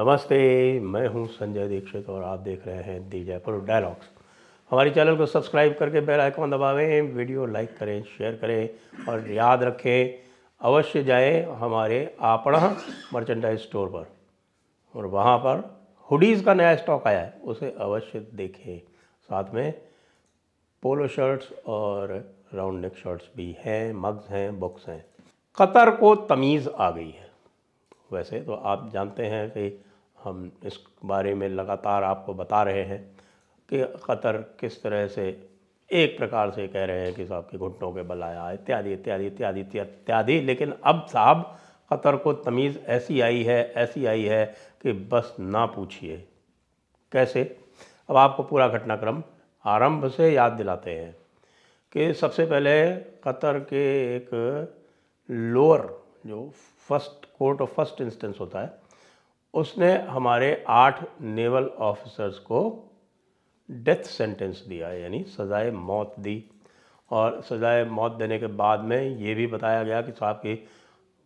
नमस्ते, मैं हूँ संजय दीक्षित और आप देख रहे हैं दी जयपुर डायलॉग्स। हमारे चैनल को सब्सक्राइब करके बेल आइकॉन दबावें, वीडियो लाइक करें, शेयर करें और याद रखें, अवश्य जाएँ हमारे आपड़ा मर्चेंडाइज स्टोर पर। और वहाँ पर हुडीज़ का नया स्टॉक आया है, उसे अवश्य देखें। साथ में पोलो शर्ट्स और राउंड नेक शर्ट्स भी हैं मग्स हैं बुक्स हैं। कतर को तमीज़ आ गई है। वैसे तो आप जानते हैं कि हम इस बारे में लगातार आपको बता रहे हैं कि कतर किस तरह से एक प्रकार से कह रहे हैं कि साहब के घुटनों के बल आया, इत्यादि इत्यादि इत्यादि इत्यादि। लेकिन अब साहब, कतर को तमीज़ ऐसी आई है, ऐसी आई है कि बस ना पूछिए। कैसे? अब आपको पूरा घटनाक्रम आरंभ से याद दिलाते हैं कि सबसे पहले कतर के एक लोअर, जो first, court of first instance होता है उसने हमारे आठ नेवल ऑफिसर्स को डेथ सेंटेंस दिया, यानी सज़ाए मौत दी। और सज़ाए मौत देने के बाद में ये भी बताया गया कि साहब कि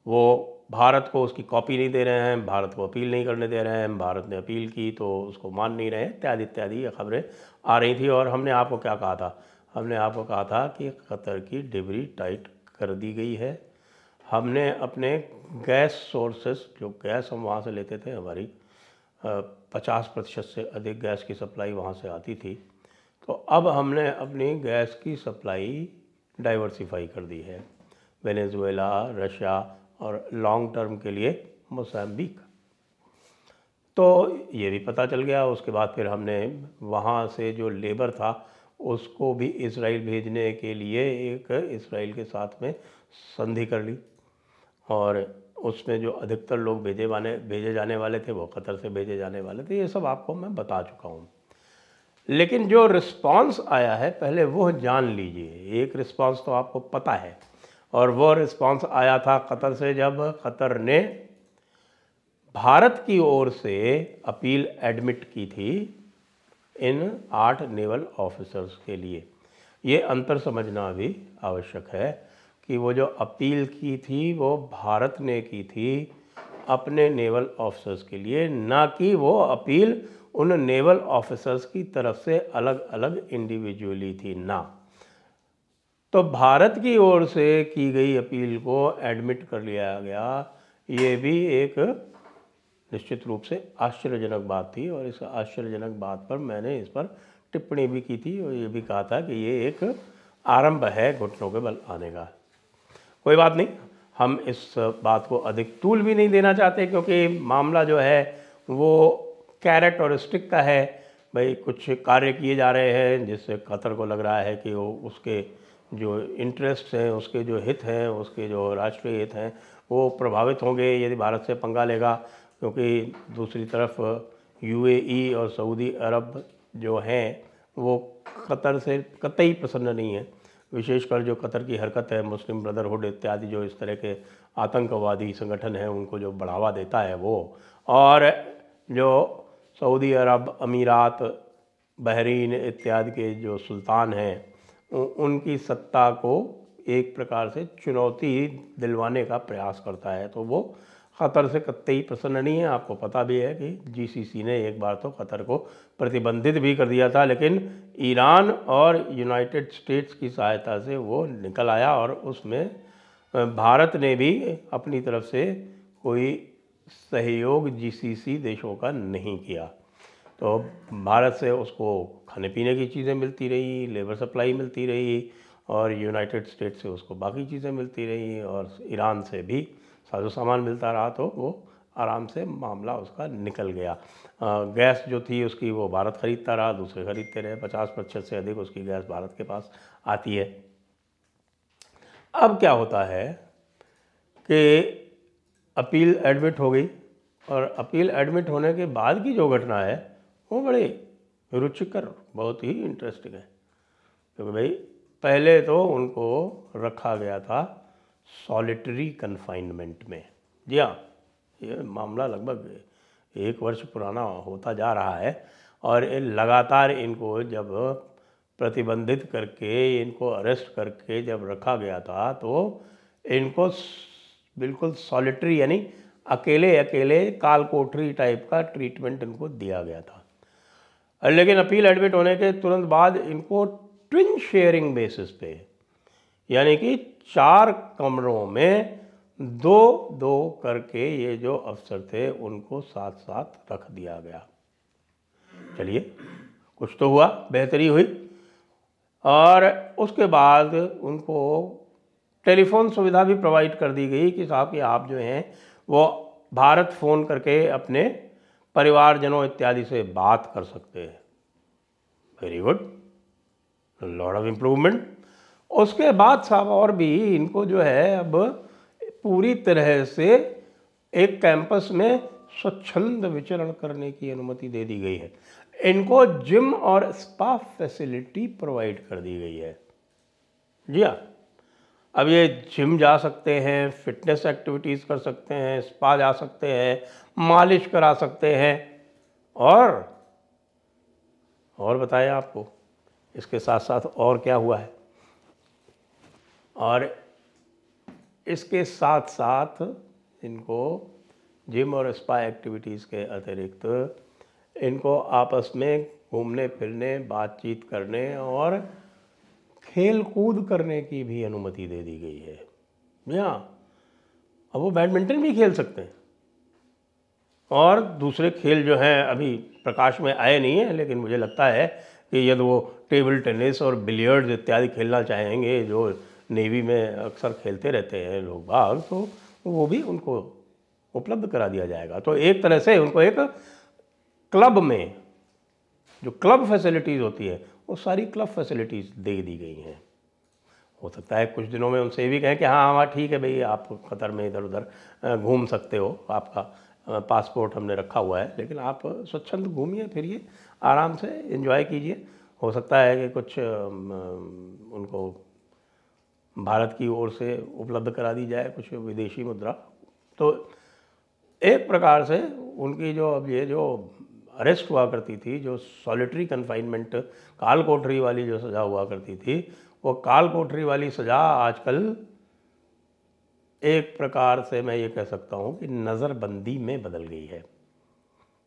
वो भारत को उसकी कॉपी नहीं दे रहे हैं, भारत को अपील नहीं करने दे रहे हैं, भारत ने अपील की तो उसको मान नहीं रहे, इत्यादि इत्यादि ये खबरें आ रही थी। और हमने आपको क्या कहा था? हमने आपको कहा था कि कतर की डिबरी टाइट कर दी गई है। हमने अपने गैस सोर्सेस, जो गैस हम वहाँ से लेते थे हमारी पचास प्रतिशत से अधिक गैस की सप्लाई वहाँ से आती थी। तो अब हमने अपनी गैस की सप्लाई डाइवर्सिफाई कर दी है। वेनेजुएला, रशिया और लॉन्ग टर्म के लिए मोसम्बिक। तो ये भी पता चल गया, उसके बाद फिर हमने वहाँ से जो लेबर था, उसको भी इसराइल भेजने के लिए एक इसराइल के साथ में संधि कर ली। और उसमें जो अधिकतर लोग भेजे वाले, भेजे जाने वाले थे, वो कतर से भेजे जाने वाले थे, ये सब आपको मैं बता चुका हूँ। लेकिन जो रिस्पांस आया है, पहले वो जान लीजिए। एक रिस्पांस तो आपको पता है। और वो रिस्पांस आया था कतर से जब कतर ने भारत की ओर से अपील एडमिट की थी इन आठ नेवल ऑफिसर्स के लिए। ये अंतर समझना भी आवश्यक है। कि वो जो अपील की थी, वो भारत ने की थी अपने नेवल ऑफिसर्स के लिए, ना कि वो अपील उन नेवल ऑफिसर्स की तरफ़ से अलग अलग इंडिविजुअली थी, ना। तो भारत की ओर से की गई अपील को एडमिट कर लिया गया, ये भी एक निश्चित रूप से आश्चर्यजनक बात थी और इस आश्चर्यजनक बात पर मैंने इस पर टिप्पणी भी की थी और ये भी कहा था कि ये एक आरंभ है घुटनों के बल आने का। कोई बात नहीं। हम इस बात को अधिक तूल भी नहीं देना चाहते क्योंकि मामला जो है, वो कैरेट और स्टिक का है। भाई, कुछ कार्य किए जा रहे हैं जिससे कतर को लग रहा है कि वो उसके जो इंटरेस्ट हैं, उसके जो हित हैं, उसके जो राष्ट्रीय हित हैं, वो प्रभावित होंगे यदि भारत से पंगा लेगा। क्योंकि दूसरी तरफ़ यूएई और सऊदी अरब जो हैं, वो कतर से कतई प्रसन्न नहीं है। विशेषकर जो कतर की हरकत है, मुस्लिम ब्रदरहुड इत्यादि जो इस तरह के आतंकवादी संगठन हैं, उनको जो बढ़ावा देता है वो। और जो सऊदी अरब, अमीरात, बहरीन इत्यादि के जो सुल्तान हैं उनकी सत्ता को एक प्रकार से चुनौती दिलवाने का प्रयास करता है। तो वो क़तर से कतई प्रसन्न नहीं है। आपको पता भी है कि जीसीसी ने एक बार तो क़तर को प्रतिबंधित भी कर दिया था, लेकिन ईरान और यूनाइटेड स्टेट्स की सहायता से वो निकल आया और उसमें भारत ने भी अपनी तरफ़ से कोई सहयोग जीसीसी देशों का नहीं किया। तो भारत से उसको खाने पीने की चीज़ें मिलती रही, लेबर सप्लाई मिलती रही और यूनाइटेड स्टेट से उसको बाकी चीज़ें मिलती रही और ईरान से भी साजो सामान मिलता रहा तो वो आराम से मामला उसका निकल गया। गैस जो थी उसकी वो भारत ख़रीदता रहा, दूसरे ख़रीदते रहे, पचास प्रतिशत से अधिक उसकी गैस भारत के पास आती है। अब क्या होता है कि अपील एडमिट हो गई और अपील एडमिट होने के बाद की जो घटना है, वो बड़ी रुचिकर, बहुत ही इंटरेस्टिंग है। क्योंकि भाई, पहले तो उनको रखा गया था सॉलिटरी कन्फाइनमेंट में। जी हाँ ये मामला लगभग एक वर्ष पुराना होता जा रहा है और लगातार इनको जब प्रतिबंधित करके, इनको अरेस्ट करके जब रखा गया था तो इनको बिल्कुल सॉलिटरी यानी अकेले अकेले काल कोठरी टाइप का ट्रीटमेंट इनको दिया गया था। लेकिन अपील एडमिट होने के तुरंत बाद इनको ट्विन शेयरिंग बेसिस पे यानी कि चार कमरों में दो दो करके ये जो अफसर थे, उनको साथ साथ रख दिया गया। चलिए, कुछ तो हुआ, बेहतरी हुई। और उसके बाद उनको टेलीफोन सुविधा भी प्रोवाइड कर दी गई कि साहब कि आप जो हैं, वो भारत फ़ोन करके अपने परिवारजनों इत्यादि से बात कर सकते हैं। Very good lot of improvement उसके बाद साहब और भी इनको जो है अब पूरी तरह से एक कैंपस में स्वच्छंद विचरण करने की अनुमति दे दी गई है। इनको जिम और स्पा फैसिलिटी प्रोवाइड कर दी गई है। जी हाँ अब ये जिम जा सकते हैं, फिटनेस एक्टिविटीज़ कर सकते हैं, स्पा जा सकते हैं, मालिश करा सकते हैं। और और बताएँ आपको, इसके साथ साथ और क्या हुआ है? और इसके साथ साथ इनको जिम और स्पा एक्टिविटीज़ के अतिरिक्त इनको आपस में घूमने, फिरने, बातचीत करने और खेल कूद करने की भी अनुमति दे दी गई है। हाँ अब वो बैडमिंटन भी खेल सकते हैं। और दूसरे खेल जो हैं अभी प्रकाश में आए नहीं हैं, लेकिन मुझे लगता है कि यदि वो टेबल टेनिस और बिलियर्ड्स इत्यादि खेलना चाहेंगे, जो नेवी में अक्सर खेलते रहते हैं लोग बाग तो वो भी उनको उपलब्ध करा दिया जाएगा। तो एक तरह से उनको एक क्लब में जो क्लब फैसिलिटीज़ होती है, वो सारी क्लब फैसिलिटीज़ दे दी गई हैं। हो सकता है कुछ दिनों में उनसे भी कहें कि हाँ हाँ ठीक है भाई, आप कतर में इधर उधर घूम सकते हो, आपका पासपोर्ट हमने रखा हुआ है, लेकिन आप स्वच्छंद घूमिए, फिरिए, आराम से इन्जॉय कीजिए। हो सकता है कि कुछ उनको भारत की ओर से उपलब्ध करा दी जाए कुछ विदेशी मुद्रा। तो एक प्रकार से उनकी जो अब ये जो अरेस्ट हुआ करती थी, जो सॉलिटरी कन्फाइनमेंट काल कोठरी वाली जो सज़ा हुआ करती थी, वो काल कोठरी वाली सज़ा आजकल एक प्रकार से मैं ये कह सकता हूँ कि नज़रबंदी में बदल गई है।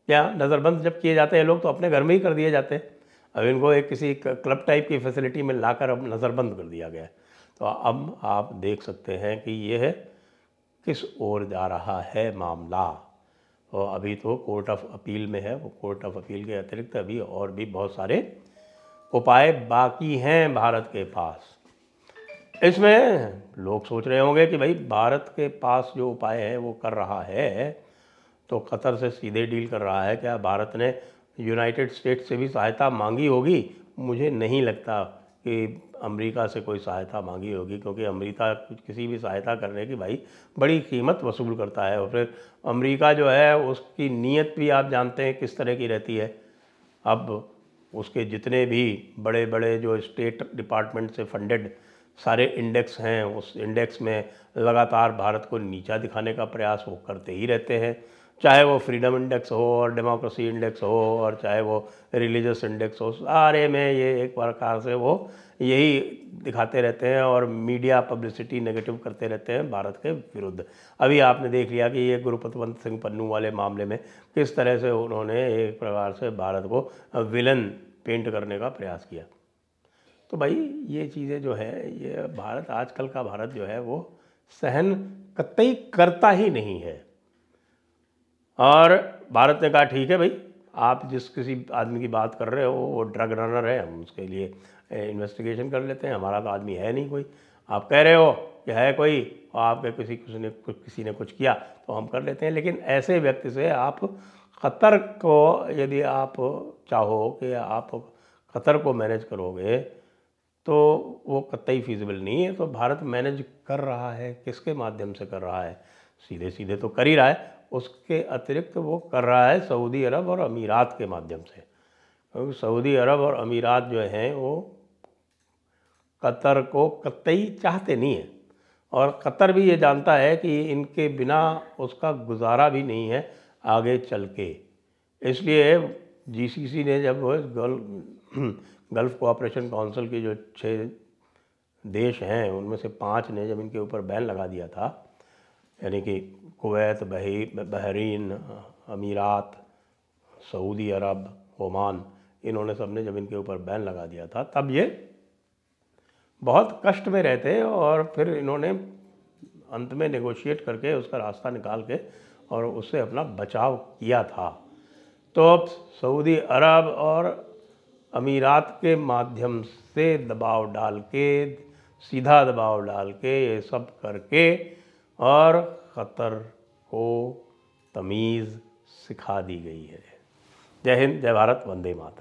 क्या नज़रबंद जब किए जाते हैं लोग तो अपने घर में ही कर दिए जाते हैं। अब इनको एक किसी क्लब टाइप की फैसिलिटी में लाकर अब नज़रबंद कर दिया गया है। तो अब आप देख सकते हैं कि यह किस ओर जा रहा है मामला। तो अभी तो कोर्ट ऑफ़ अपील में है, वो कोर्ट ऑफ़ अपील के अतिरिक्त अभी और भी बहुत सारे उपाय बाकी हैं भारत के पास। इसमें लोग सोच रहे होंगे कि भाई भारत के पास जो उपाय है, वो कर रहा है तो कतर से सीधे डील कर रहा है, क्या भारत ने यूनाइटेड स्टेट्स से भी सहायता मांगी होगी? मुझे नहीं लगता कि अमेरिका से कोई सहायता मांगी होगी, क्योंकि अमेरिका किसी भी सहायता करने की भाई बड़ी कीमत वसूल करता है। और फिर अमेरिका जो है, उसकी नीयत भी आप जानते हैं किस तरह की रहती है। अब उसके जितने भी बड़े बड़े जो स्टेट डिपार्टमेंट से फंडेड सारे इंडेक्स हैं, उस इंडेक्स में लगातार भारत को नीचा दिखाने का प्रयास वो करते ही रहते हैं। चाहे वो फ्रीडम इंडेक्स हो और डेमोक्रेसी इंडेक्स हो और चाहे वो रिलीजियस इंडेक्स हो, सारे में ये एक प्रकार से वो यही दिखाते रहते हैं और मीडिया पब्लिसिटी नेगेटिव करते रहते हैं भारत के विरुद्ध। अभी आपने देख लिया कि ये गुरुपतवंत सिंह पन्नू वाले मामले में किस तरह से उन्होंने एक प्रकार से भारत को विलन पेंट करने का प्रयास किया। तो भाई, ये चीज़ें जो है, ये भारत, आजकल का भारत जो है वो सहन कतई करता ही नहीं है। और भारत ने कहा, ठीक है भाई, आप जिस किसी आदमी की बात कर रहे हो, वो ड्रग रनर है, हम उसके लिए इन्वेस्टिगेशन कर लेते हैं, हमारा तो आदमी है नहीं कोई। आप कह रहे हो कि है कोई, और आपके किसी किसी ने, कुछ, किसी ने कुछ किया तो हम कर लेते हैं। लेकिन ऐसे व्यक्ति से आप ख़तर को, यदि आप चाहो कि आप ख़तर को मैनेज करोगे तो वो कतई फीजिबल नहीं है। तो भारत मैनेज कर रहा है, किसके माध्यम से कर रहा है? सीधे सीधे तो कर ही रहा है। उसके अतिरिक्त वो कर रहा है सऊदी अरब और अमीरात के माध्यम से। क्योंकि सऊदी अरब और अमीरात जो हैं, वो कतर को कतई चाहते नहीं है। और कतर भी ये जानता है कि इनके बिना उसका गुजारा भी नहीं है आगे चल के। इसलिए जीसीसी ने जब गल्फ गल्फ कोऑपरेशन काउंसिल के जो छः देश हैं, उनमें से पाँच ने जब इनके ऊपर बैन लगा दिया था यानी कि कुवैत, बही, Bahrain, Emirates, Saudi Arab, Oman, इन्होंने सबने जब इनके ऊपर बैन लगा दिया था। तब ये बहुत कष्ट में रहते और फिर इन्होंने अंत में नेगोशिएट करके उसका रास्ता निकाल के और उससे अपना बचाव किया था। तो अब सऊदी अरब और अमीरात के माध्यम से दबाव डाल के, सीधा दबाव डाल के ये सब करके और ख़तर को तमीज़ सिखा दी गई है। जय हिंद जय भारत वंदे मातरम।